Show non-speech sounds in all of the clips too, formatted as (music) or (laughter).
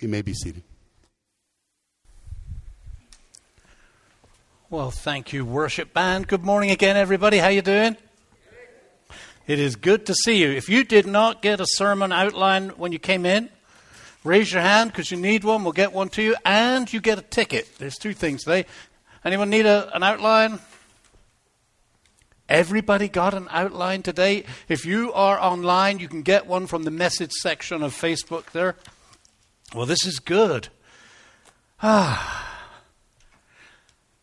You may be seated. Well, thank you, worship band. Good morning again, everybody. How you doing? It is good to see you. If you did not get a sermon outline when you came in, raise your hand because you need one. We'll get one to you, and you get a ticket. There's two things today. Anyone need a, an outline? Everybody got an outline today. If you are online, you can get one from the message section of Facebook there. Well, this is good. Ah.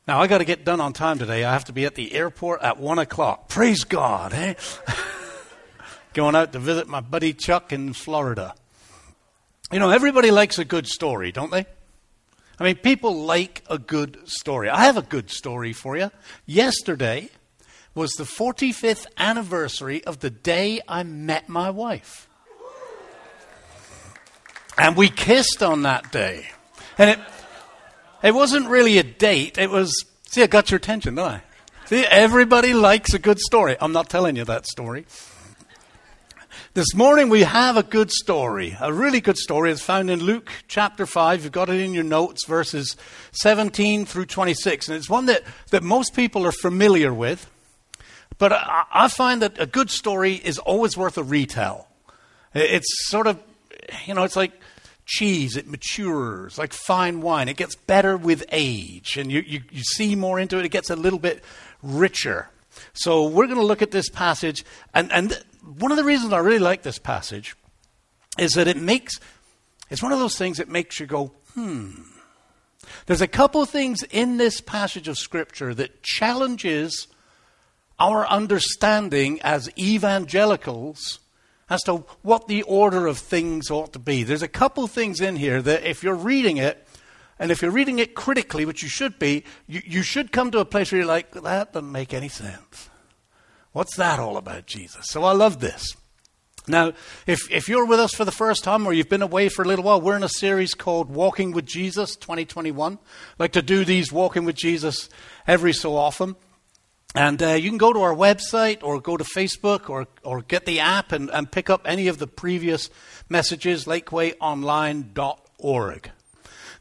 Now, I got to get done on time today. I have to be at the airport at 1 o'clock. Praise God, eh? (laughs) Going out to visit my buddy Chuck in Florida. You know, everybody likes a good story, don't they? I mean, people like a good story. I have a good story for you. Yesterday was the 45th anniversary of the day I met my wife. And we kissed on that day. And it, it wasn't really a date. It was, see, I got your attention, didn't I? See, everybody likes a good story. I'm not telling you that story. This morning we have a good story, a really good story. It's found in Luke chapter 5. You've got it in your notes, verses 17 through 26. And it's one that, that most people are familiar with. But I, I find that a good story is always worth a retell. It's sort of, you know, it's like cheese, it matures like fine wine. It gets better with age, and you, you, you see more into it, it gets a little bit richer. So we're going to look at this passage, and, and one of the reasons I really like this passage is that it makes, it's one of those things that makes you go, hmm. There's a couple of things in this passage of Scripture that challenges our understanding as evangelicals as to what the order of things ought to be. There's a couple things in here that if you're reading it, and if you're reading it critically, which you should be, you, you should come to a place where you're like, that doesn't make any sense. What's that all about, Jesus? So I love this. Now, if, if you're with us for the first time or you've been away for a little while, we're in a series called Walking with Jesus 2021. I like to do these Walking with Jesus every so often. And uh, you can go to our website or go to Facebook or, or get the app and, and pick up any of the previous messages, lakewayonline.org.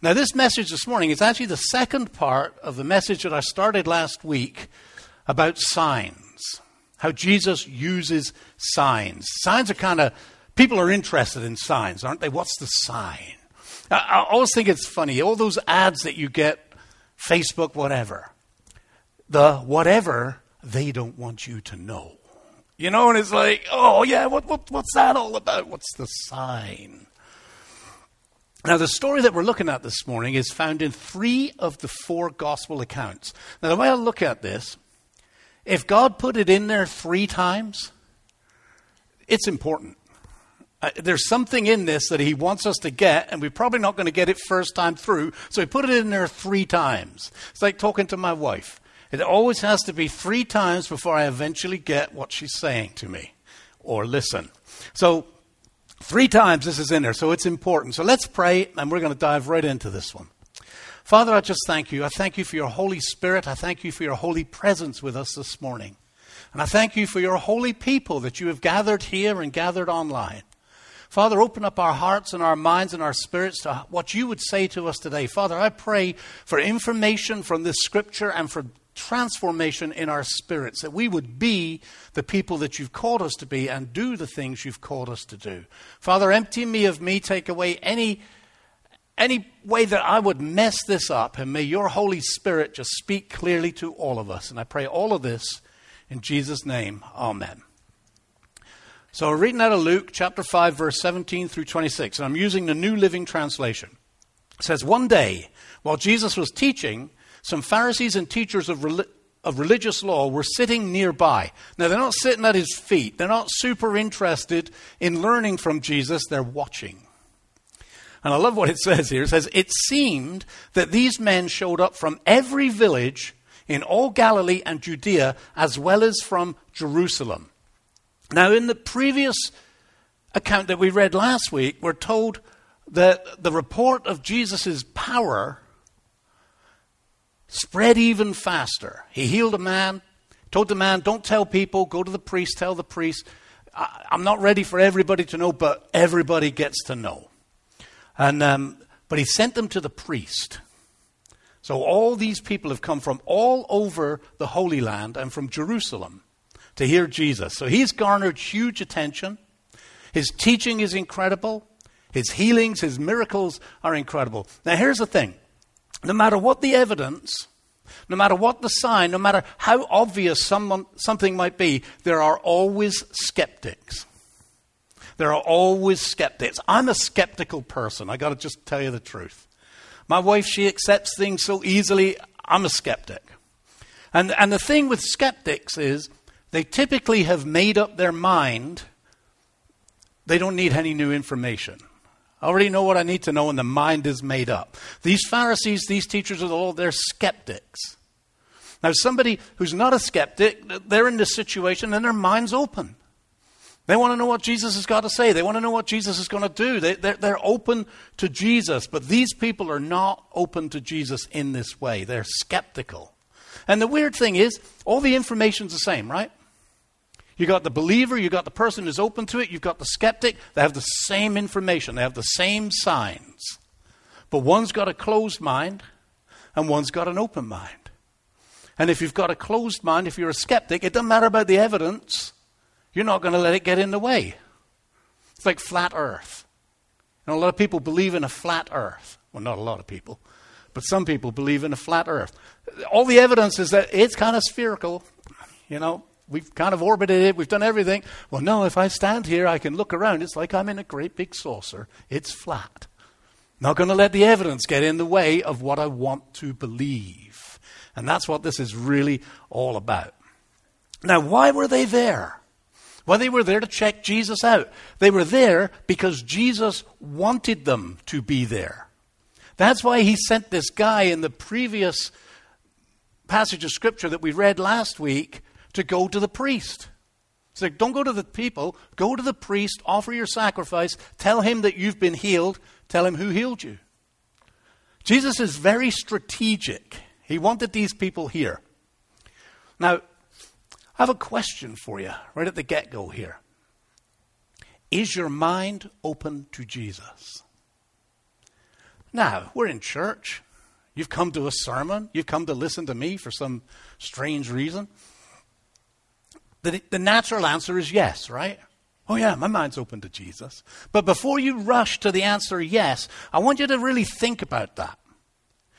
Now, this message this morning is actually the second part of the message that I started last week about signs, how Jesus uses signs. Signs are kind of, people are interested in signs, aren't they? What's the sign? I, I always think it's funny, all those ads that you get, Facebook, whatever the whatever they don't want you to know. You know, and it's like, oh, yeah, what, what, what's that all about? What's the sign? Now, the story that we're looking at this morning is found in three of the four gospel accounts. Now, the way I look at this, if God put it in there three times, it's important. Uh, there's something in this that he wants us to get, and we're probably not going to get it first time through, so he put it in there three times. It's like talking to my wife. It always has to be three times before I eventually get what she's saying to me or listen. So, three times this is in there, so it's important. So, let's pray, and we're going to dive right into this one. Father, I just thank you. I thank you for your Holy Spirit. I thank you for your holy presence with us this morning. And I thank you for your holy people that you have gathered here and gathered online. Father, open up our hearts and our minds and our spirits to what you would say to us today. Father, I pray for information from this scripture and for transformation in our spirits, that we would be the people that you've called us to be and do the things you've called us to do. Father, empty me of me, take away any, any way that I would mess this up, and may your Holy Spirit just speak clearly to all of us. And I pray all of this in Jesus' name. Amen. So we're reading out of Luke chapter 5, verse 17 through 26, and I'm using the New Living Translation. It says, One day, while Jesus was teaching, some Pharisees and teachers of, of religious law were sitting nearby. Now, they're not sitting at his feet, they're not super interested in learning from Jesus, they're watching. And I love what it says here. It says, It seemed that these men showed up from every village in all Galilee and Judea, as well as from Jerusalem. Now, in the previous account that we read last week, we're told that the report of Jesus' power spread even faster. He healed a man, told the man, Don't tell people, go to the priest, tell the priest. I, am not ready for everybody to know, but everybody gets to know. And um, but he sent them to the priest. So all these people have come from all over the Holy Land and from Jerusalem to hear Jesus. So he's garnered huge attention. His teaching is incredible. His healings, his miracles are incredible. Now, here's the thing no matter what the evidence, no matter what the sign, no matter how obvious someone, something might be, there are always skeptics. There are always skeptics. I'm a skeptical person. I got to just tell you the truth. My wife, she accepts things so easily. I'm a skeptic. And, and the thing with skeptics is they typically have made up their mind. They don't need any new information. I already know what I need to know, and the mind is made up. These Pharisees, these teachers of the law, they're skeptics. Now, somebody who's not a skeptic, they're in this situation and their mind's open. They want to know what Jesus has got to say. They want to know what Jesus is going to do. They, they're, they're open to Jesus, but these people are not open to Jesus in this way. They're skeptical. And the weird thing is, all the information's the same, right? You got the believer, you got the person who's open to it, you've got the skeptic. They have the same information, they have the same signs. But one's got a closed mind and one's got an open mind. And if you've got a closed mind, if you're a skeptic, it doesn't matter about the evidence. You're not going to let it get in the way. It's like flat earth. And a lot of people believe in a flat earth. Well, not a lot of people, but some people believe in a flat earth. All the evidence is that it's kind of spherical. You know, we've kind of orbited it, we've done everything. Well, no, if I stand here, I can look around. It's like I'm in a great big saucer. It's flat. Not going to let the evidence get in the way of what I want to believe. And that's what this is really all about. Now, why were they there? Well, they were there to check Jesus out. They were there because Jesus wanted them to be there. That's why he sent this guy in the previous passage of scripture that we read last week to go to the priest. So don't go to the people, go to the priest, offer your sacrifice, tell him that you've been healed, tell him who healed you. Jesus is very strategic. He wanted these people here. Now, I have a question for you right at the get go here. Is your mind open to Jesus? Now, we're in church. You've come to a sermon. You've come to listen to me for some strange reason. The, the natural answer is yes, right? Oh, yeah, my mind's open to Jesus. But before you rush to the answer yes, I want you to really think about that.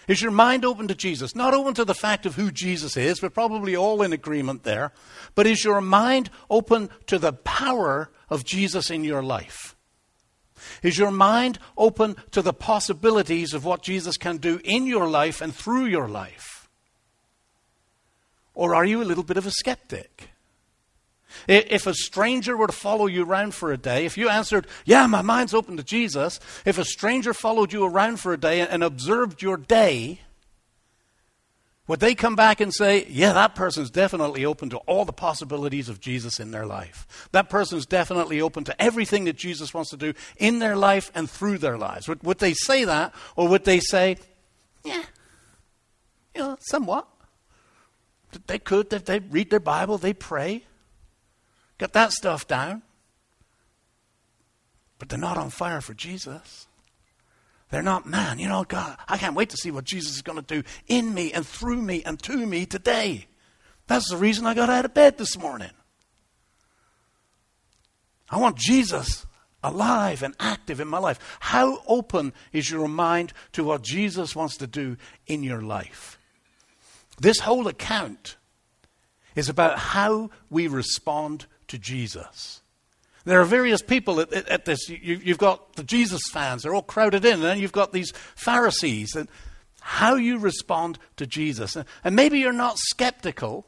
Is your mind open to Jesus? Not open to the fact of who Jesus is, we're probably all in agreement there, but is your mind open to the power of Jesus in your life? Is your mind open to the possibilities of what Jesus can do in your life and through your life? Or are you a little bit of a skeptic? If a stranger were to follow you around for a day, if you answered, Yeah, my mind's open to Jesus, if a stranger followed you around for a day and observed your day, would they come back and say, Yeah, that person's definitely open to all the possibilities of Jesus in their life? That person's definitely open to everything that Jesus wants to do in their life and through their lives. Would, would they say that, or would they say, Yeah, you know, somewhat? They could, they, they read their Bible, they pray. Got that stuff down. But they're not on fire for Jesus. They're not, man, you know, God, I can't wait to see what Jesus is going to do in me and through me and to me today. That's the reason I got out of bed this morning. I want Jesus alive and active in my life. How open is your mind to what Jesus wants to do in your life? This whole account is about how we respond to Jesus. There are various people at, at, at this. You, have got the Jesus fans, they're all crowded in, and then you've got these Pharisees. And how you respond to Jesus. And maybe you're not skeptical.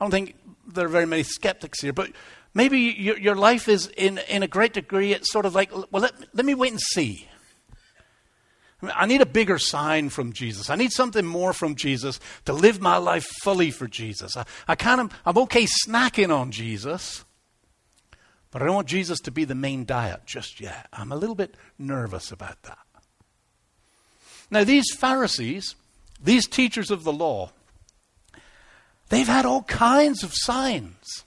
I don't think there are very many skeptics here, but maybe your, your life is in, in a great degree, it's sort of like, well, let, let me wait and see. I need a bigger sign from Jesus. I need something more from Jesus to live my life fully for Jesus. I, I kind of, I'm okay snacking on Jesus, but I don't want Jesus to be the main diet just yet. I'm a little bit nervous about that. Now, these Pharisees, these teachers of the law, they've had all kinds of signs.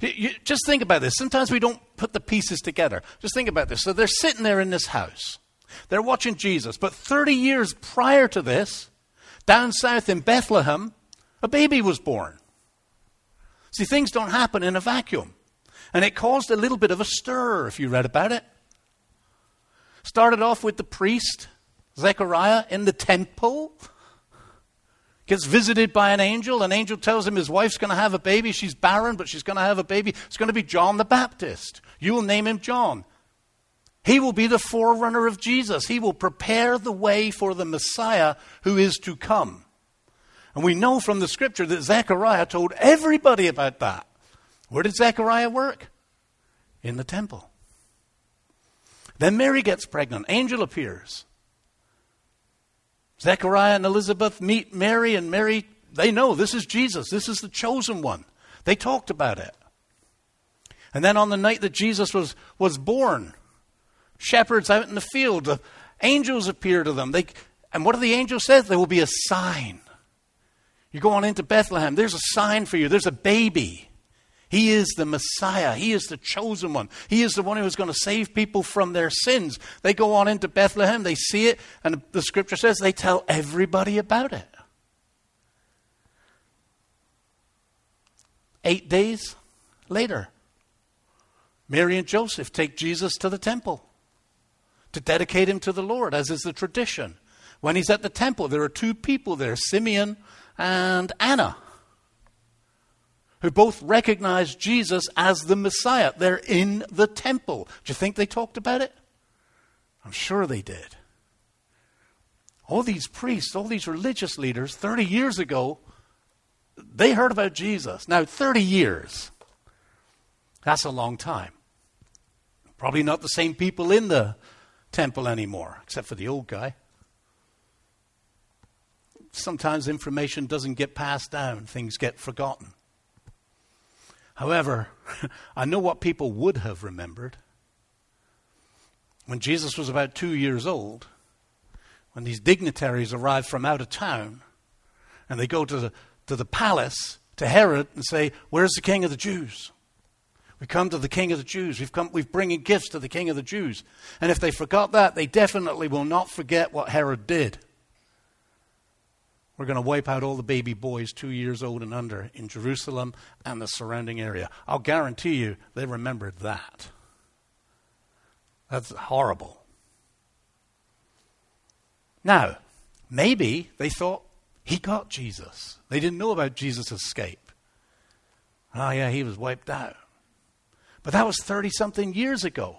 You, you, just think about this. Sometimes we don't put the pieces together. Just think about this. So they're sitting there in this house. They're watching Jesus. But 30 years prior to this, down south in Bethlehem, a baby was born. See, things don't happen in a vacuum. And it caused a little bit of a stir, if you read about it. Started off with the priest, Zechariah, in the temple. Gets visited by an angel. An angel tells him his wife's going to have a baby. She's barren, but she's going to have a baby. It's going to be John the Baptist. You will name him John. He will be the forerunner of Jesus. He will prepare the way for the Messiah who is to come. And we know from the scripture that Zechariah told everybody about that. Where did Zechariah work? In the temple. Then Mary gets pregnant. Angel appears. Zechariah and Elizabeth meet Mary, and Mary, they know this is Jesus. This is the chosen one. They talked about it. And then on the night that Jesus was, was born, shepherds out in the field. Angels appear to them. They, and what do the angels say? There will be a sign. You go on into Bethlehem, there's a sign for you. There's a baby. He is the Messiah. He is the chosen one. He is the one who is going to save people from their sins. They go on into Bethlehem, they see it, and the scripture says they tell everybody about it. Eight days later, Mary and Joseph take Jesus to the temple to dedicate him to the Lord, as is the tradition. When he's at the temple, there are two people there, Simeon and Anna, who both recognize Jesus as the Messiah. They're in the temple. Do you think they talked about it? I'm sure they did. All these priests, all these religious leaders, 30 years ago, they heard about Jesus. Now, 30 years, that's a long time. Probably not the same people in the temple anymore, except for the old guy. Sometimes information doesn't get passed down, things get forgotten. However, (laughs) I know what people would have remembered. When Jesus was about two years old, when these dignitaries arrive from out of town and they go to the, to the palace to Herod and say, Where's the king of the Jews? We come to the King of the Jews. We've come, we've bringing gifts to the King of the Jews. And if they forgot that, they definitely will not forget what Herod did. We're going to wipe out all the baby boys two years old and under in Jerusalem and the surrounding area. I'll guarantee you they remembered that. That's horrible. Now, maybe they thought he got Jesus. They didn't know about Jesus' escape. Oh, yeah, he was wiped out. But that was 30 something years ago.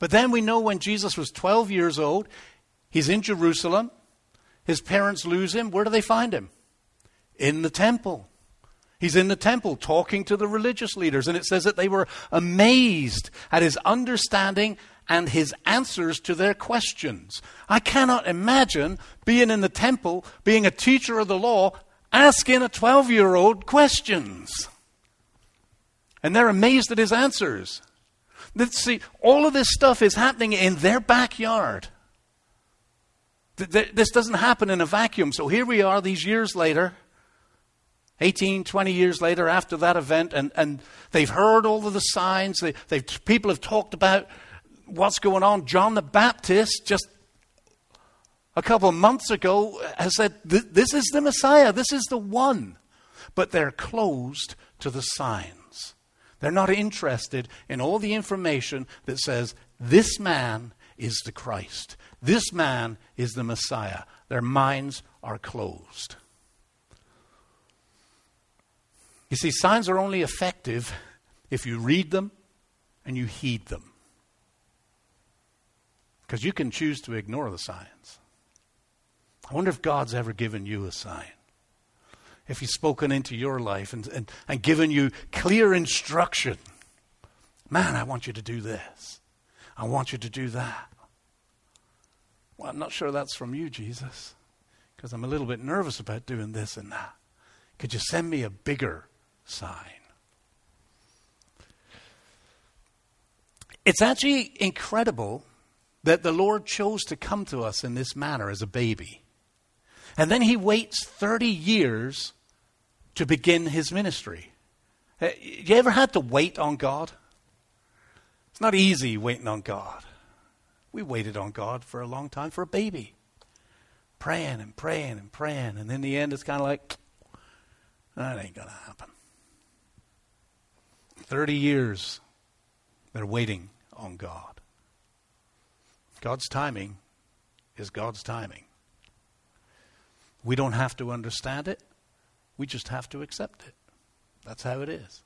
But then we know when Jesus was 12 years old, he's in Jerusalem. His parents lose him. Where do they find him? In the temple. He's in the temple talking to the religious leaders, and it says that they were amazed at his understanding and his answers to their questions. I cannot imagine being in the temple, being a teacher of the law, asking a 12 year old questions. And they're amazed at his answers. See, all of this stuff is happening in their backyard. This doesn't happen in a vacuum. So here we are these years later, 18, 20 years later after that event, and, and they've heard all of the signs. They, they've, people have talked about what's going on. John the Baptist, just a couple of months ago, has said, This is the Messiah, this is the one. But they're closed to the signs. They're not interested in all the information that says, this man is the Christ. This man is the Messiah. Their minds are closed. You see, signs are only effective if you read them and you heed them. Because you can choose to ignore the signs. I wonder if God's ever given you a sign if He's spoken into your life and, and, and given you clear instruction. Man, I want you to do this. I want you to do that. Well, I'm not sure that's from you, Jesus, because I'm a little bit nervous about doing this and that. Could you send me a bigger sign? It's actually incredible that the Lord chose to come to us in this manner as a baby. And then he waits 30 years to begin his ministry. Uh, you ever had to wait on God? It's not easy waiting on God. We waited on God for a long time for a baby. Praying and praying and praying. And in the end, it's kind of like, that ain't going to happen. 30 years they're waiting on God. God's timing is God's timing. We don't have to understand it, we just have to accept it. That's how it is.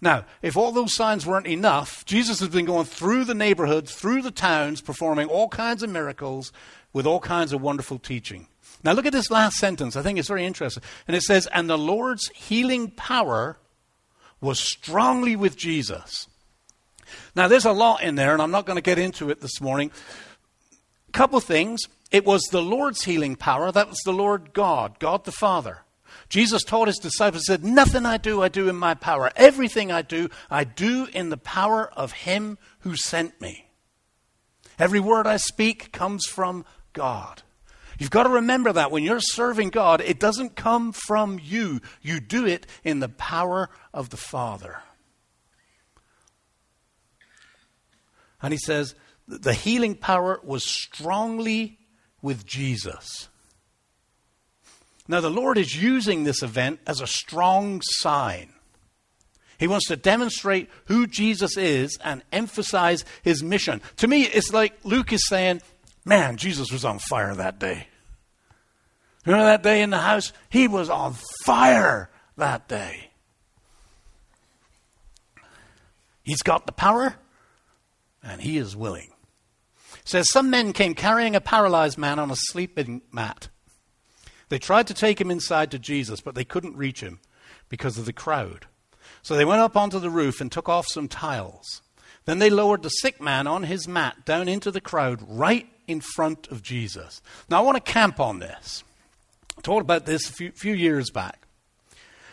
Now, if all those signs weren't enough, Jesus has been going through the neighborhoods, through the towns, performing all kinds of miracles with all kinds of wonderful teaching. Now, look at this last sentence. I think it's very interesting. And it says, And the Lord's healing power was strongly with Jesus. Now, there's a lot in there, and I'm not going to get into it this morning. A couple things. It was the Lord's healing power. That was the Lord God, God the Father. Jesus told his disciples, said, Nothing I do, I do in my power. Everything I do, I do in the power of him who sent me. Every word I speak comes from God. You've got to remember that when you're serving God, it doesn't come from you. You do it in the power of the Father. And he says, the healing power was strongly with Jesus. Now, the Lord is using this event as a strong sign. He wants to demonstrate who Jesus is and emphasize his mission. To me, it's like Luke is saying, Man, Jesus was on fire that day. Remember that day in the house? He was on fire that day. He's got the power, and he is willing. It says some men came carrying a paralyzed man on a sleeping mat. They tried to take him inside to Jesus, but they couldn't reach him because of the crowd. So they went up onto the roof and took off some tiles. Then they lowered the sick man on his mat down into the crowd right in front of Jesus. Now I want to camp on this. I talked about this a few, few years back.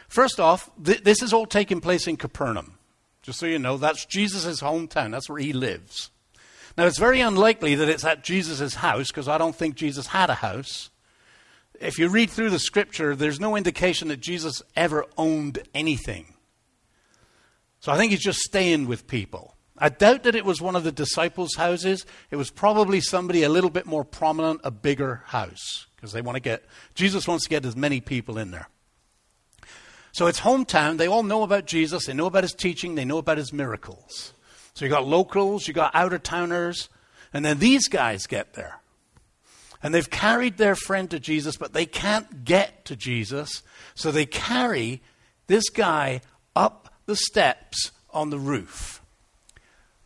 First off, th- this is all taking place in Capernaum. Just so you know, that's Jesus' hometown. That's where he lives. Now, it's very unlikely that it's at Jesus' house because I don't think Jesus had a house if you read through the scripture, there's no indication that Jesus ever owned anything. So I think he's just staying with people. I doubt that it was one of the disciples' houses. It was probably somebody a little bit more prominent, a bigger house, because they want to get, Jesus wants to get as many people in there. So it's hometown. They all know about Jesus. They know about his teaching. They know about his miracles. So you got locals, you got outer towners, and then these guys get there. And they've carried their friend to Jesus, but they can't get to Jesus. So they carry this guy up the steps on the roof.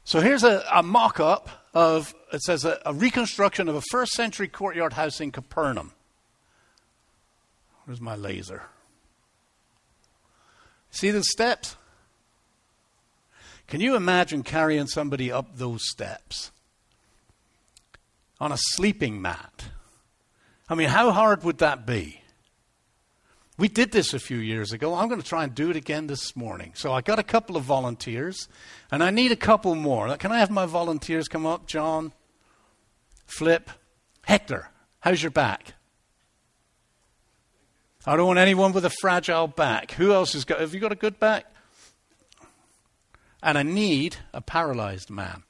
So here's a, a mock up of, it says, a, a reconstruction of a first century courtyard house in Capernaum. Where's my laser? See the steps? Can you imagine carrying somebody up those steps? On a sleeping mat. I mean, how hard would that be? We did this a few years ago. I'm going to try and do it again this morning. So I got a couple of volunteers, and I need a couple more. Can I have my volunteers come up? John, Flip, Hector, how's your back? I don't want anyone with a fragile back. Who else has got? Have you got a good back? And I need a paralyzed man.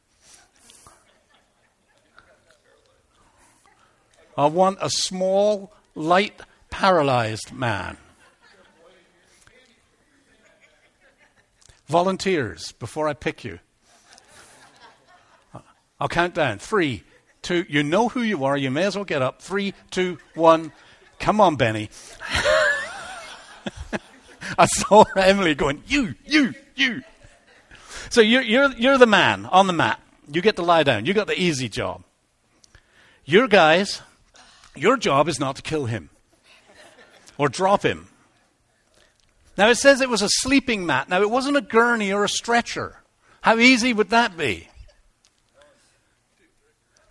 I want a small, light, paralyzed man. Volunteers, before I pick you. I'll count down. Three, two, you know who you are. You may as well get up. Three, two, one. Come on, Benny. (laughs) I saw Emily going, you, you, you. So you're, you're, you're the man on the mat. You get to lie down. You got the easy job. Your guys your job is not to kill him or drop him. Now, it says it was a sleeping mat. Now, it wasn't a gurney or a stretcher. How easy would that be?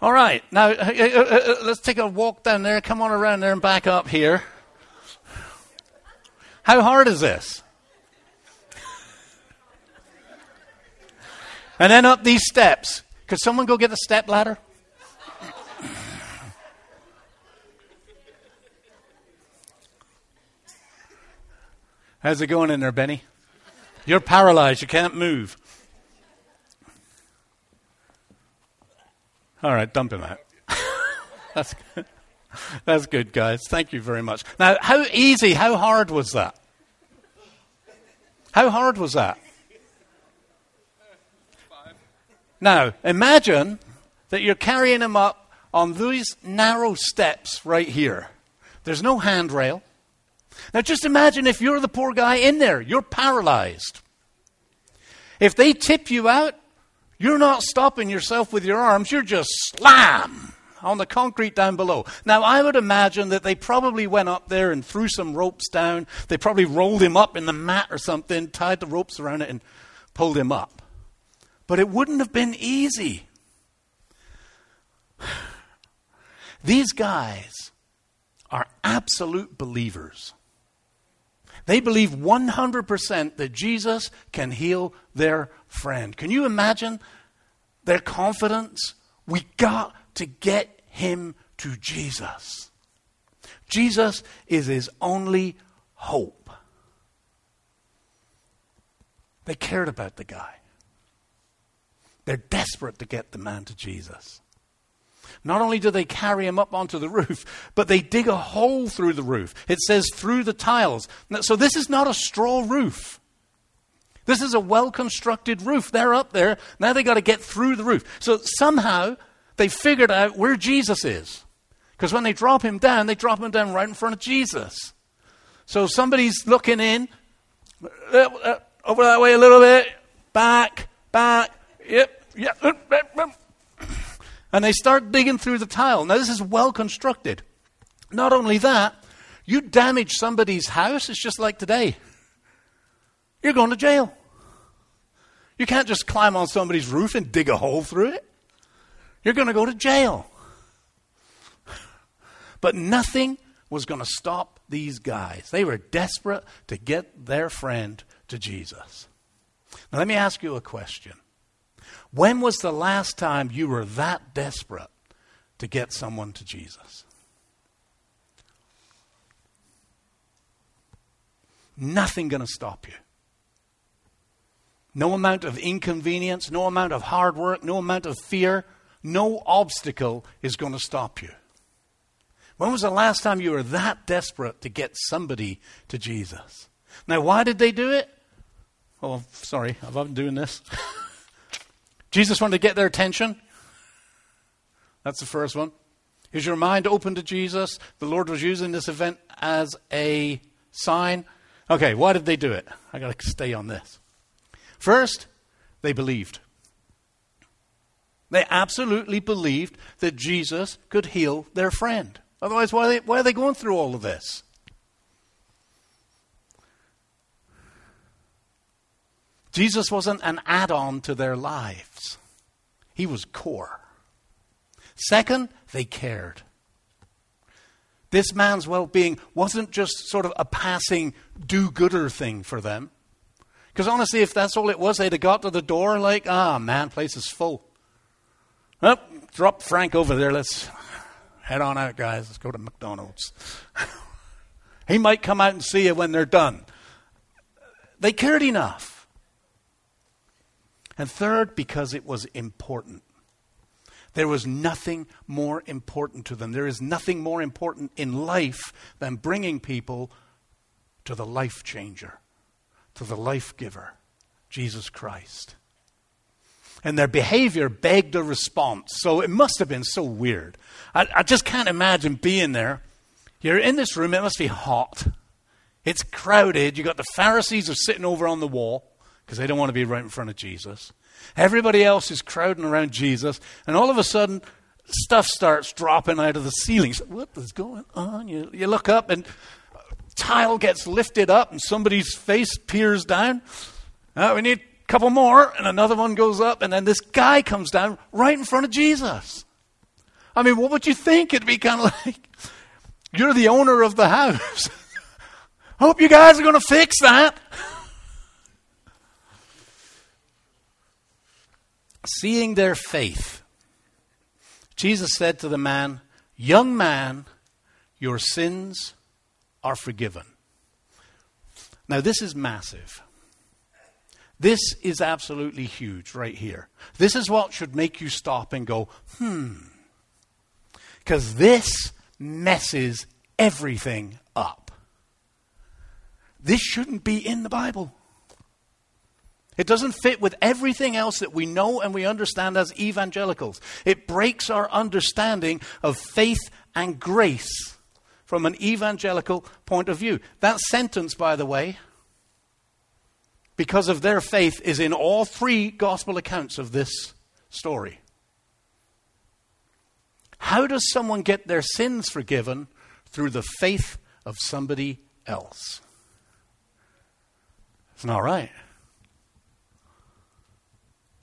All right, now uh, uh, uh, let's take a walk down there. Come on around there and back up here. How hard is this? And then up these steps. Could someone go get a step ladder? How's it going in there, Benny? You're paralyzed. You can't move. All right, dump him out. (laughs) That's good. That's good, guys. Thank you very much. Now, how easy, how hard was that? How hard was that? Now, imagine that you're carrying him up on these narrow steps right here. There's no handrail. Now, just imagine if you're the poor guy in there, you're paralyzed. If they tip you out, you're not stopping yourself with your arms, you're just slam on the concrete down below. Now, I would imagine that they probably went up there and threw some ropes down. They probably rolled him up in the mat or something, tied the ropes around it, and pulled him up. But it wouldn't have been easy. (sighs) These guys are absolute believers. They believe 100% that Jesus can heal their friend. Can you imagine their confidence? We got to get him to Jesus. Jesus is his only hope. They cared about the guy. They're desperate to get the man to Jesus. Not only do they carry him up onto the roof, but they dig a hole through the roof. It says through the tiles. So this is not a straw roof. This is a well constructed roof. They're up there. Now they got to get through the roof. So somehow they figured out where Jesus is. Because when they drop him down, they drop him down right in front of Jesus. So somebody's looking in, uh, uh, over that way a little bit, back, back, yep, yep, and they start digging through the tile. Now, this is well constructed. Not only that, you damage somebody's house, it's just like today. You're going to jail. You can't just climb on somebody's roof and dig a hole through it. You're going to go to jail. But nothing was going to stop these guys. They were desperate to get their friend to Jesus. Now, let me ask you a question. When was the last time you were that desperate to get someone to Jesus? Nothing going to stop you. No amount of inconvenience, no amount of hard work, no amount of fear, no obstacle is going to stop you. When was the last time you were that desperate to get somebody to Jesus? Now, why did they do it? Oh, sorry, I've been doing this. (laughs) Jesus wanted to get their attention. That's the first one. Is your mind open to Jesus? The Lord was using this event as a sign. Okay, why did they do it? I got to stay on this. First, they believed. They absolutely believed that Jesus could heal their friend. Otherwise, why are they, why are they going through all of this? Jesus wasn't an add on to their lives, he was core. Second, they cared. This man's well being wasn't just sort of a passing do gooder thing for them. Because honestly, if that's all it was, they'd have got to the door like, ah, man, place is full. Oh, drop Frank over there. Let's head on out, guys. Let's go to McDonald's. (laughs) he might come out and see you when they're done. They cared enough. And third, because it was important. There was nothing more important to them. There is nothing more important in life than bringing people to the life changer, to the life giver, Jesus Christ. And their behavior begged a response. So it must have been so weird. I, I just can't imagine being there. You're in this room, it must be hot. It's crowded. You've got the Pharisees are sitting over on the wall because they don't want to be right in front of Jesus. Everybody else is crowding around Jesus, and all of a sudden, stuff starts dropping out of the ceilings. What is going on? You, you look up, and tile gets lifted up, and somebody's face peers down. Uh, we need a couple more, and another one goes up, and then this guy comes down right in front of Jesus. I mean, what would you think? It'd be kind of (laughs) like, you're the owner of the house. (laughs) Hope you guys are going to fix that. Seeing their faith, Jesus said to the man, Young man, your sins are forgiven. Now, this is massive. This is absolutely huge right here. This is what should make you stop and go, hmm. Because this messes everything up. This shouldn't be in the Bible. It doesn't fit with everything else that we know and we understand as evangelicals. It breaks our understanding of faith and grace from an evangelical point of view. That sentence, by the way, because of their faith, is in all three gospel accounts of this story. How does someone get their sins forgiven? Through the faith of somebody else. It's not right.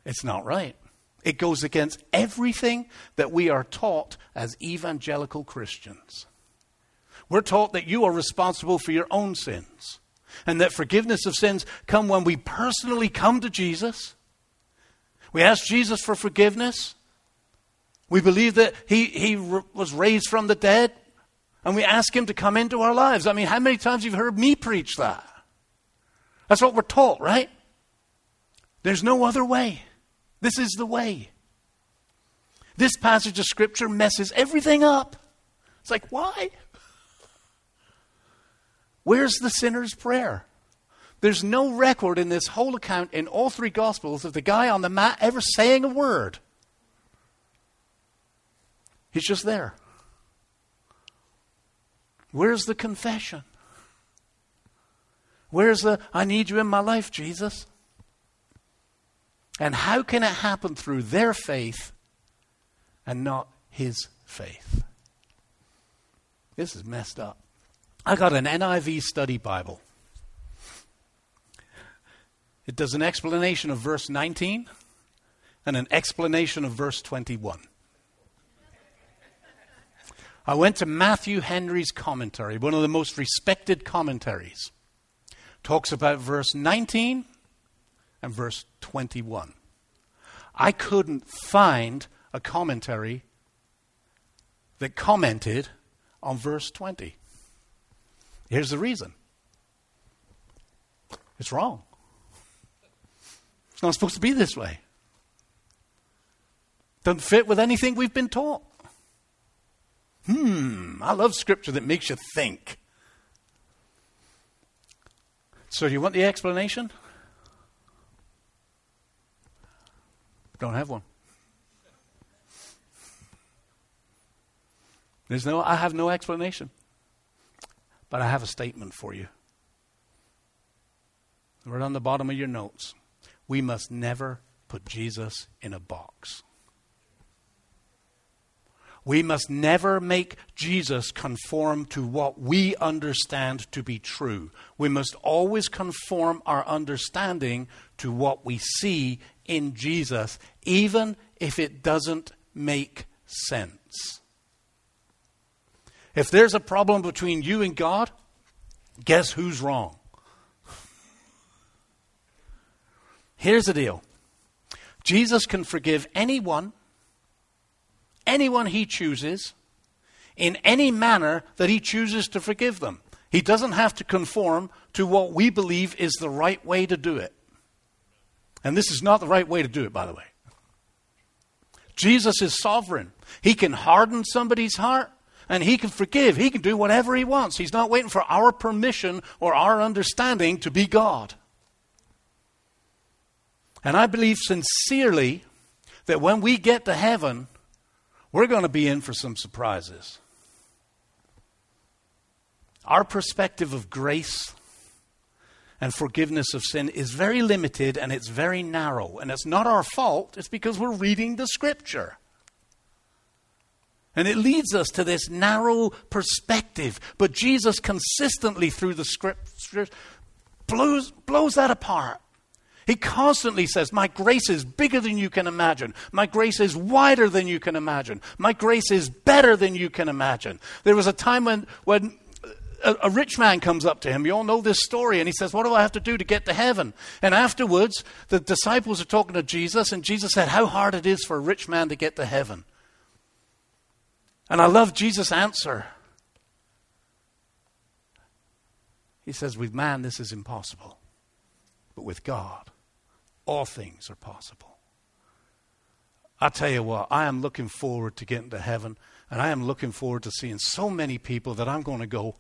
It's not right. It goes against everything that we are taught as evangelical Christians. We're taught that you are responsible for your own sins and that forgiveness of sins come when we personally come to Jesus. We ask Jesus for forgiveness. We believe that he, he was raised from the dead and we ask him to come into our lives. I mean, how many times have you heard me preach that? That's what we're taught, right? There's no other way. This is the way. This passage of Scripture messes everything up. It's like, why? Where's the sinner's prayer? There's no record in this whole account in all three Gospels of the guy on the mat ever saying a word. He's just there. Where's the confession? Where's the, I need you in my life, Jesus? And how can it happen through their faith and not his faith? This is messed up. I got an NIV study Bible. It does an explanation of verse 19 and an explanation of verse 21. I went to Matthew Henry's commentary, one of the most respected commentaries. Talks about verse 19 and verse 21. I couldn't find a commentary that commented on verse 20. Here's the reason it's wrong. It's not supposed to be this way. Doesn't fit with anything we've been taught. Hmm, I love scripture that makes you think. So, do you want the explanation? Don't have one. There's no, I have no explanation. But I have a statement for you. Right on the bottom of your notes. We must never put Jesus in a box. We must never make Jesus conform to what we understand to be true. We must always conform our understanding to what we see in Jesus, even if it doesn't make sense. If there's a problem between you and God, guess who's wrong? Here's the deal Jesus can forgive anyone anyone he chooses in any manner that he chooses to forgive them. He doesn't have to conform to what we believe is the right way to do it. And this is not the right way to do it, by the way. Jesus is sovereign. He can harden somebody's heart and he can forgive. He can do whatever he wants. He's not waiting for our permission or our understanding to be God. And I believe sincerely that when we get to heaven, we're going to be in for some surprises. Our perspective of grace and forgiveness of sin is very limited and it's very narrow. And it's not our fault, it's because we're reading the scripture. And it leads us to this narrow perspective. But Jesus consistently through the scriptures blows, blows that apart. He constantly says, My grace is bigger than you can imagine. My grace is wider than you can imagine. My grace is better than you can imagine. There was a time when, when a, a, rich man comes up to him. You all know this story. And he says, What do I have to do to get to heaven? And afterwards, the disciples are talking to Jesus. And Jesus said, How hard it is for a rich man to get to heaven. And I love Jesus' answer. He says, With man, this is impossible. But with God, all things are possible. I tell you what, I am looking forward to getting to heaven, and I am looking forward to seeing so many people that I'm going to go,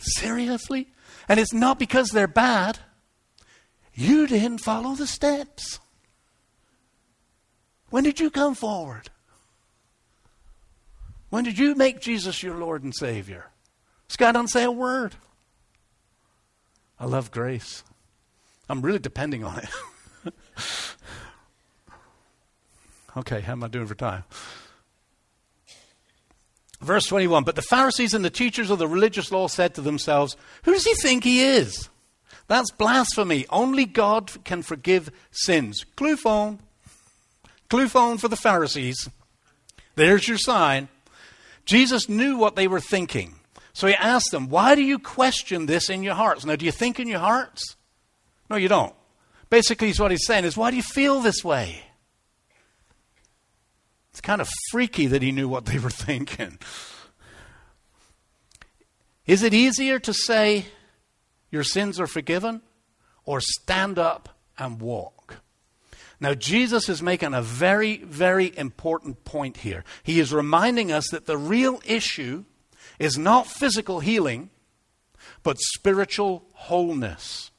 Seriously? And it's not because they're bad. You didn't follow the steps. When did you come forward? When did you make Jesus your Lord and Savior? This guy doesn't say a word. I love grace. I'm really depending on it. okay, how am I doing for time? Verse 21 But the Pharisees and the teachers of the religious law said to themselves, Who does he think he is? That's blasphemy. Only God can forgive sins. Clue phone. Clue phone for the Pharisees. There's your sign. Jesus knew what they were thinking. So he asked them, Why do you question this in your hearts? Now, do you think in your hearts? No, you don't. Basically, what he's saying is, Why do you feel this way? It's kind of freaky that he knew what they were (laughs) thinking. Is it easier to say your sins are forgiven or stand up and walk? Now, Jesus is making a very, very important point here. He is reminding us that the real issue is not physical healing, but spiritual wholeness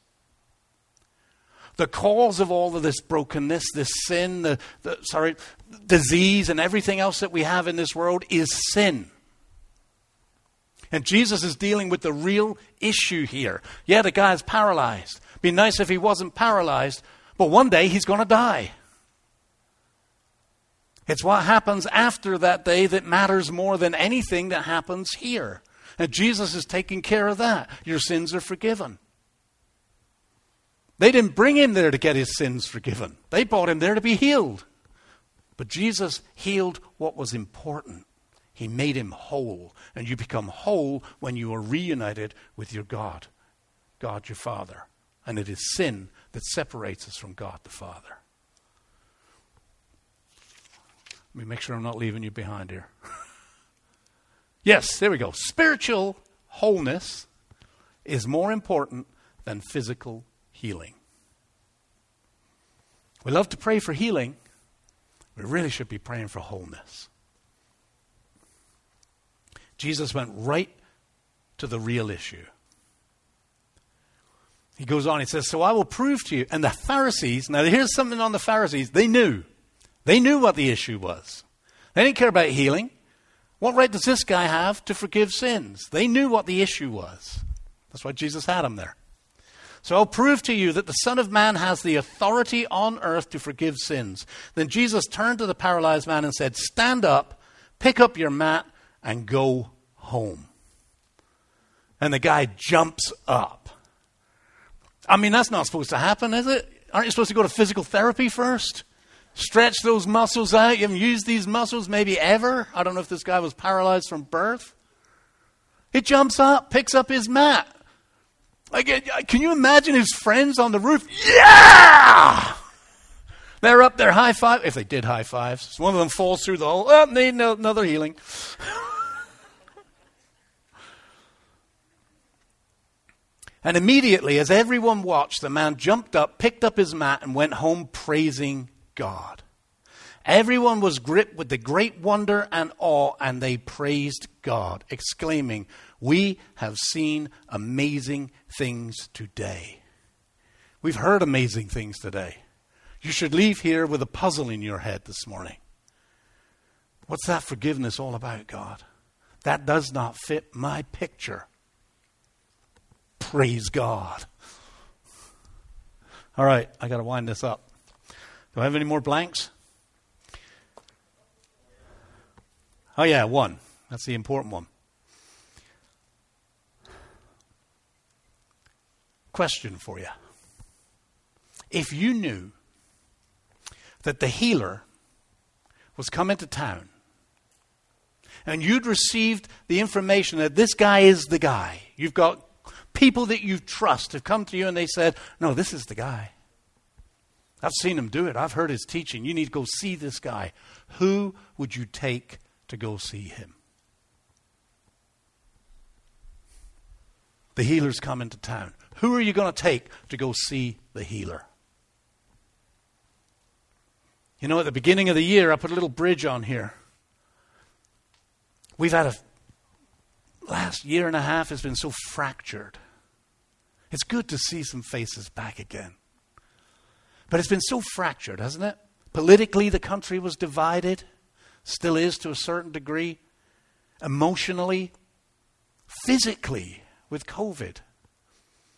the cause of all of this brokenness, this sin, the, the, sorry, disease, and everything else that we have in this world is sin. And Jesus is dealing with the real issue here. Yeah, the guy's paralyzed. Be nice if he wasn't paralyzed, but one day he's going to die. It's what happens after that day that matters more than anything that happens here. And Jesus is taking care of that. Your sins are forgiven. They didn't bring him there to get his sins forgiven, they brought him there to be healed. But Jesus healed what was important. He made him whole. And you become whole when you are reunited with your God, God your Father. And it is sin that separates us from God the Father. Let me make sure I'm not leaving you behind here. (laughs) yes, there we go. Spiritual wholeness is more important than physical healing. We love to pray for healing. We really should be praying for wholeness. Jesus went right to the real issue. He goes on, he says, So I will prove to you. And the Pharisees, now here's something on the Pharisees. They knew. They knew what the issue was. They didn't care about healing. What right does this guy have to forgive sins? They knew what the issue was. That's why Jesus had him there. So I'll prove to you that the Son of Man has the authority on earth to forgive sins. Then Jesus turned to the paralyzed man and said, Stand up, pick up your mat, and go home. And the guy jumps up. I mean, that's not supposed to happen, is it? Aren't you supposed to go to physical therapy first? Stretch those muscles out. You haven't used these muscles maybe ever. I don't know if this guy was paralyzed from birth. He jumps up, picks up his mat. Like, uh, can you imagine his friends on the roof? Yeah! They're up there high five. If they did high fives, one of them falls through the hole. Oh, need another healing. (laughs) and immediately, as everyone watched, the man jumped up, picked up his mat, and went home praising God. Everyone was gripped with the great wonder and awe, and they praised God, exclaiming, We have seen amazing things today. We've heard amazing things today. You should leave here with a puzzle in your head this morning. What's that forgiveness all about, God? That does not fit my picture. Praise God. All right, I got to wind this up. Do I have any more blanks? Oh, yeah, one. That's the important one. Question for you. If you knew that the healer was coming to town and you'd received the information that this guy is the guy, you've got people that you trust have come to you and they said, No, this is the guy. I've seen him do it. I've heard his teaching. You need to go see this guy. Who would you take to go see him? the healer's come into town. Who are you going to take to go see the healer? You know, at the beginning of the year, I put a little bridge on here. We've had a last year and a half has been so fractured. It's good to see some faces back again. But it's been so fractured, hasn't it? Politically, the country was divided, still is to a certain degree. Emotionally, physically, with COVID.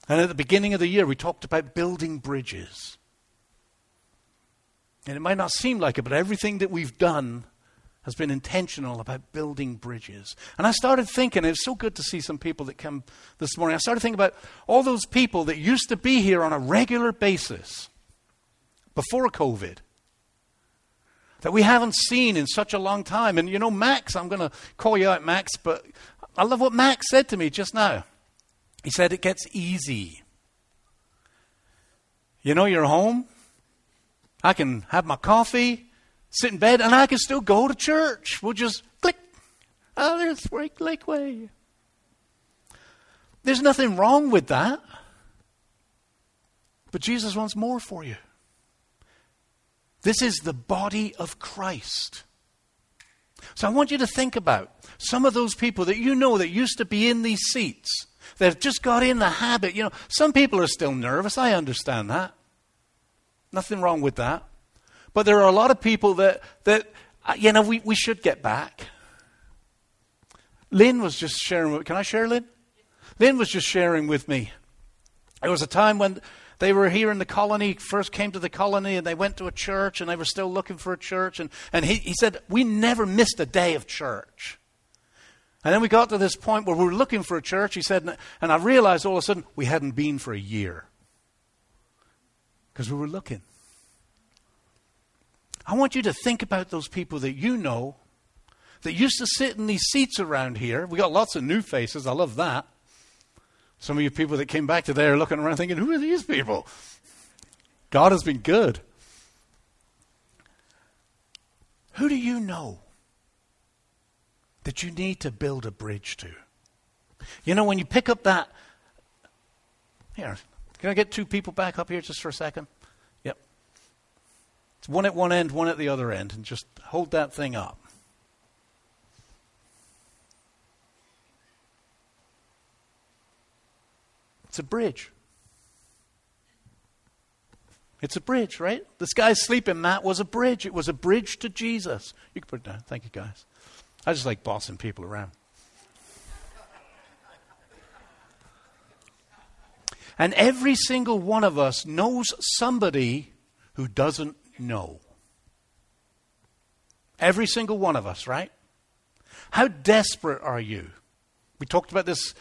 And at the beginning of the year, we talked about building bridges. And it might not seem like it, but everything that we've done has been intentional about building bridges. And I started thinking, it was so good to see some people that come this morning. I started thinking about all those people that used to be here on a regular basis before COVID that we haven't seen in such a long time. And you know, Max, I'm going to call you out, Max, but I love what Max said to me just now. He said, It gets easy. You know, you're home. I can have my coffee sit in bed, and I can still go to church. We'll just click. Oh, there's Lake Lakeway. There's nothing wrong with that. But Jesus wants more for you. This is the body of Christ. So I want you to think about some of those people that you know that used to be in these seats, that have just got in the habit. You know, some people are still nervous. I understand that. Nothing wrong with that. But there are a lot of people that, that uh, you know, we, we should get back. Lynn was just sharing, can I share, Lynn? Lynn was just sharing with me. There was a time when they were here in the colony, first came to the colony, and they went to a church, and they were still looking for a church. And, and he, he said, We never missed a day of church. And then we got to this point where we were looking for a church, he said, and I realized all of a sudden we hadn't been for a year. Because we were looking. I want you to think about those people that you know that used to sit in these seats around here. We got lots of new faces. I love that. Some of you people that came back today are looking around thinking, who are these people? God has been good. Who do you know that you need to build a bridge to? You know, when you pick up that. Here, can I get two people back up here just for a second? It's one at one end, one at the other end, and just hold that thing up. It's a bridge. It's a bridge, right? This guy's sleeping mat was a bridge. It was a bridge to Jesus. You can put it down. Thank you, guys. I just like bossing people around. And every single one of us knows somebody who doesn't know. Every single one of us, right? How desperate are you? We talked about this,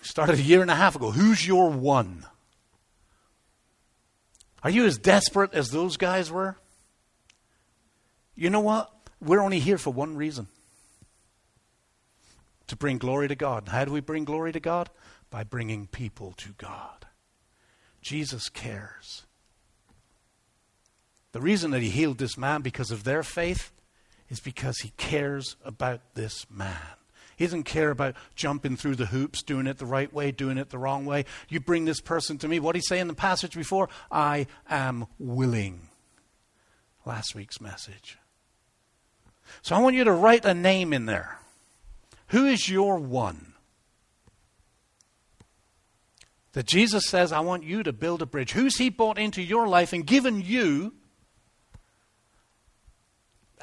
started a year and a half ago. Who's your one? Are you as desperate as those guys were? You know what? We're only here for one reason to bring glory to God. How do we bring glory to God? By bringing people to God. Jesus cares. The reason that he healed this man because of their faith is because he cares about this man. He doesn't care about jumping through the hoops, doing it the right way, doing it the wrong way. You bring this person to me. What did he say in the passage before? I am willing. Last week's message. So I want you to write a name in there. Who is your one? That Jesus says, I want you to build a bridge. Who's he brought into your life and given you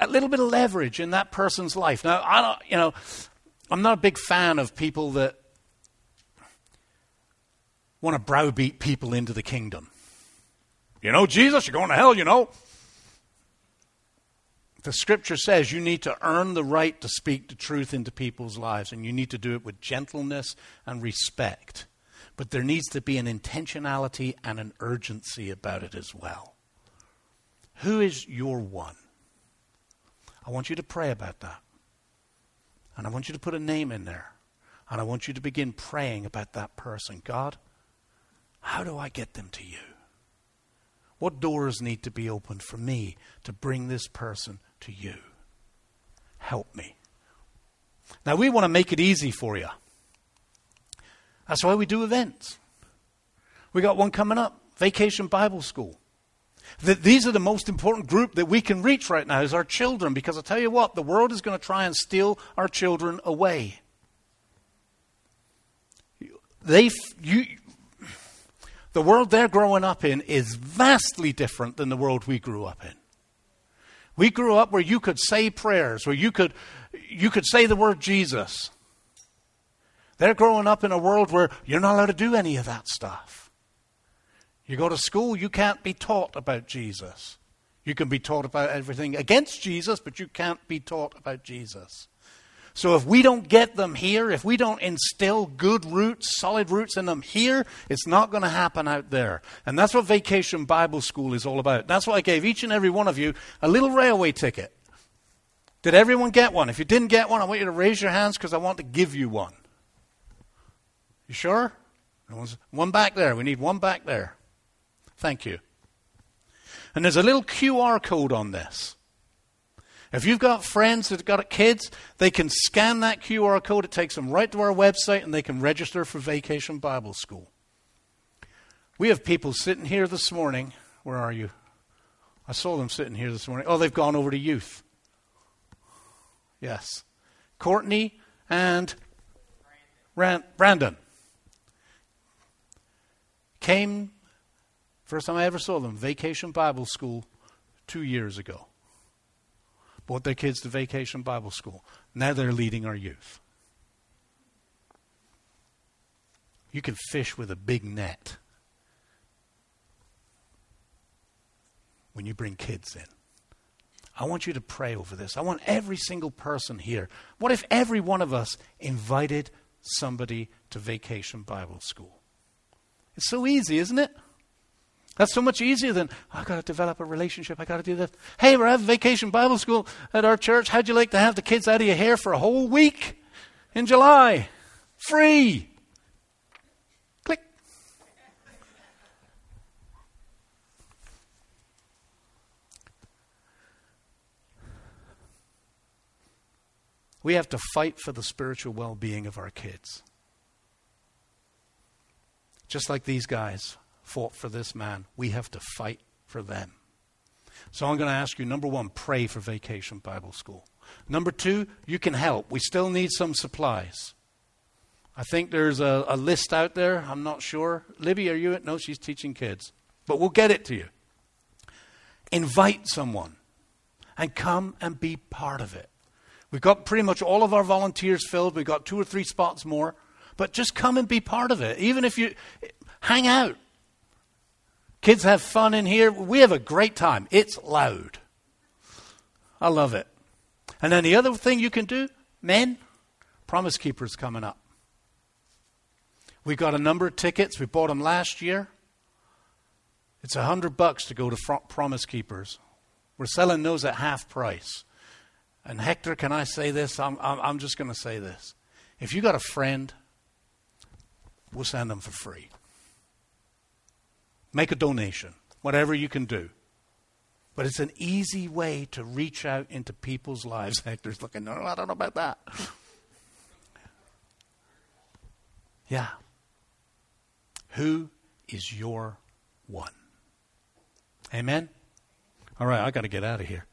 a little bit of leverage in that person's life. Now, I don't, you know, I'm not a big fan of people that want to browbeat people into the kingdom. You know, Jesus, you're going to hell, you know. The scripture says you need to earn the right to speak the truth into people's lives, and you need to do it with gentleness and respect. But there needs to be an intentionality and an urgency about it as well. Who is your one? I want you to pray about that. And I want you to put a name in there. And I want you to begin praying about that person. God, how do I get them to you? What doors need to be opened for me to bring this person to you? Help me. Now, we want to make it easy for you. That's why we do events. We got one coming up Vacation Bible School. That these are the most important group that we can reach right now is our children because I tell you what, the world is going to try and steal our children away. They, you, the world they're growing up in is vastly different than the world we grew up in. We grew up where you could say prayers, where you could, you could say the word Jesus. They're growing up in a world where you're not allowed to do any of that stuff. You go to school, you can't be taught about Jesus. You can be taught about everything against Jesus, but you can't be taught about Jesus. So if we don't get them here, if we don't instill good roots, solid roots in them here, it's not going to happen out there. And that's what Vacation Bible School is all about. That's why I gave each and every one of you a little railway ticket. Did everyone get one? If you didn't get one, I want you to raise your hands because I want to give you one. You sure? One back there. We need one back there. Thank you. And there's a little QR code on this. If you've got friends that have got kids, they can scan that QR code. It takes them right to our website and they can register for Vacation Bible School. We have people sitting here this morning. Where are you? I saw them sitting here this morning. Oh, they've gone over to youth. Yes. Courtney and Brandon came, first time I ever saw them, Vacation Bible School two years ago brought their kids to vacation Bible school. Now they're leading our youth. You can fish with a big net when you bring kids in. I want you to pray over this. I want every single person here. What if every one of us invited somebody to vacation Bible school? It's so easy, isn't it? That's so much easier than, I've got to develop a relationship. I've got to do this. Hey, we're having vacation Bible school at our church. How'd you like to have the kids out of your hair for a whole week in July? Free. Click. We have to fight for the spiritual well being of our kids. Just like these guys fought for this man. We have to fight for them. So I'm going to ask you number one, pray for Vacation Bible School. Number two, you can help. We still need some supplies. I think there's a, a list out there. I'm not sure. Libby, are you it? No, she's teaching kids. But we'll get it to you. Invite someone and come and be part of it. We've got pretty much all of our volunteers filled. We've got two or three spots more. But just come and be part of it. Even if you hang out, Kids have fun in here. We have a great time. It's loud. I love it. And then the other thing you can do, men, Promise Keepers coming up. We got a number of tickets. We bought them last year. It's a hundred bucks to go to Promise Keepers. We're selling those at half price. And Hector, can I say this? I'm, I'm, I'm just going to say this. If you got a friend, we'll send them for free. Make a donation, whatever you can do. But it's an easy way to reach out into people's lives. (laughs) Hector's looking, no, I don't know about that. (laughs) Yeah. Who is your one? Amen? All right, I got to get out of here.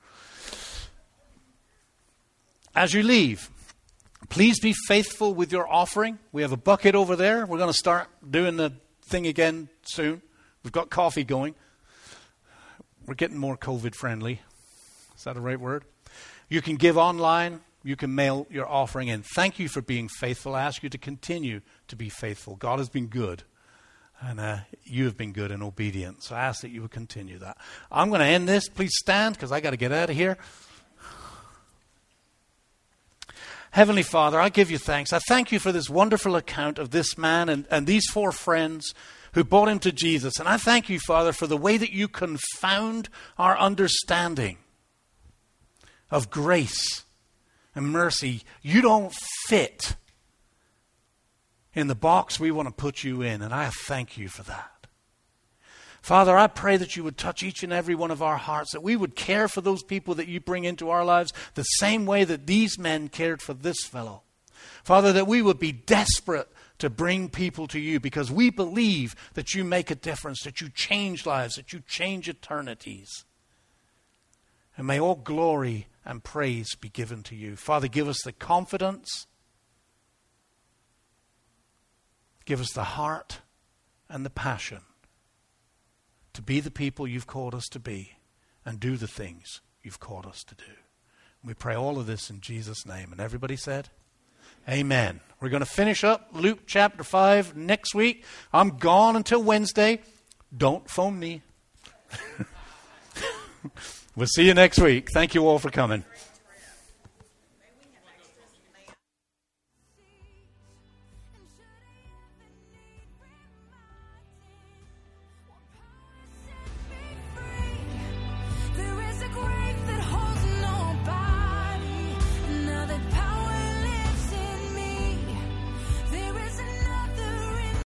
As you leave, please be faithful with your offering. We have a bucket over there. We're going to start doing the thing again soon. We've got coffee going. We're getting more COVID friendly. Is that a right word? You can give online. You can mail your offering in. Thank you for being faithful. I ask you to continue to be faithful. God has been good. And uh, you have been good and obedient. So I ask that you would continue that. I'm going to end this. Please stand because I got to get out of here. Heavenly Father, I give you thanks. I thank you for this wonderful account of this man and, and these four friends who brought him to Jesus. And I thank you, Father, for the way that you confound our understanding of grace and mercy. You don't fit in the box we want to put you in, and I thank you for that. Father, I pray that you would touch each and every one of our hearts, that we would care for those people that you bring into our lives the same way that these men cared for this fellow. Father, that we would be desperate to bring people to you because we believe that you make a difference, that you change lives, that you change eternities. And may all glory and praise be given to you. Father, give us the confidence, give us the heart and the passion to be the people you've called us to be and do the things you've called us to do. We pray all of this in Jesus' name. And everybody said, Amen. We're going to finish up Luke chapter 5 next week. I'm gone until Wednesday. Don't phone me. (laughs) we'll see you next week. Thank you all for coming.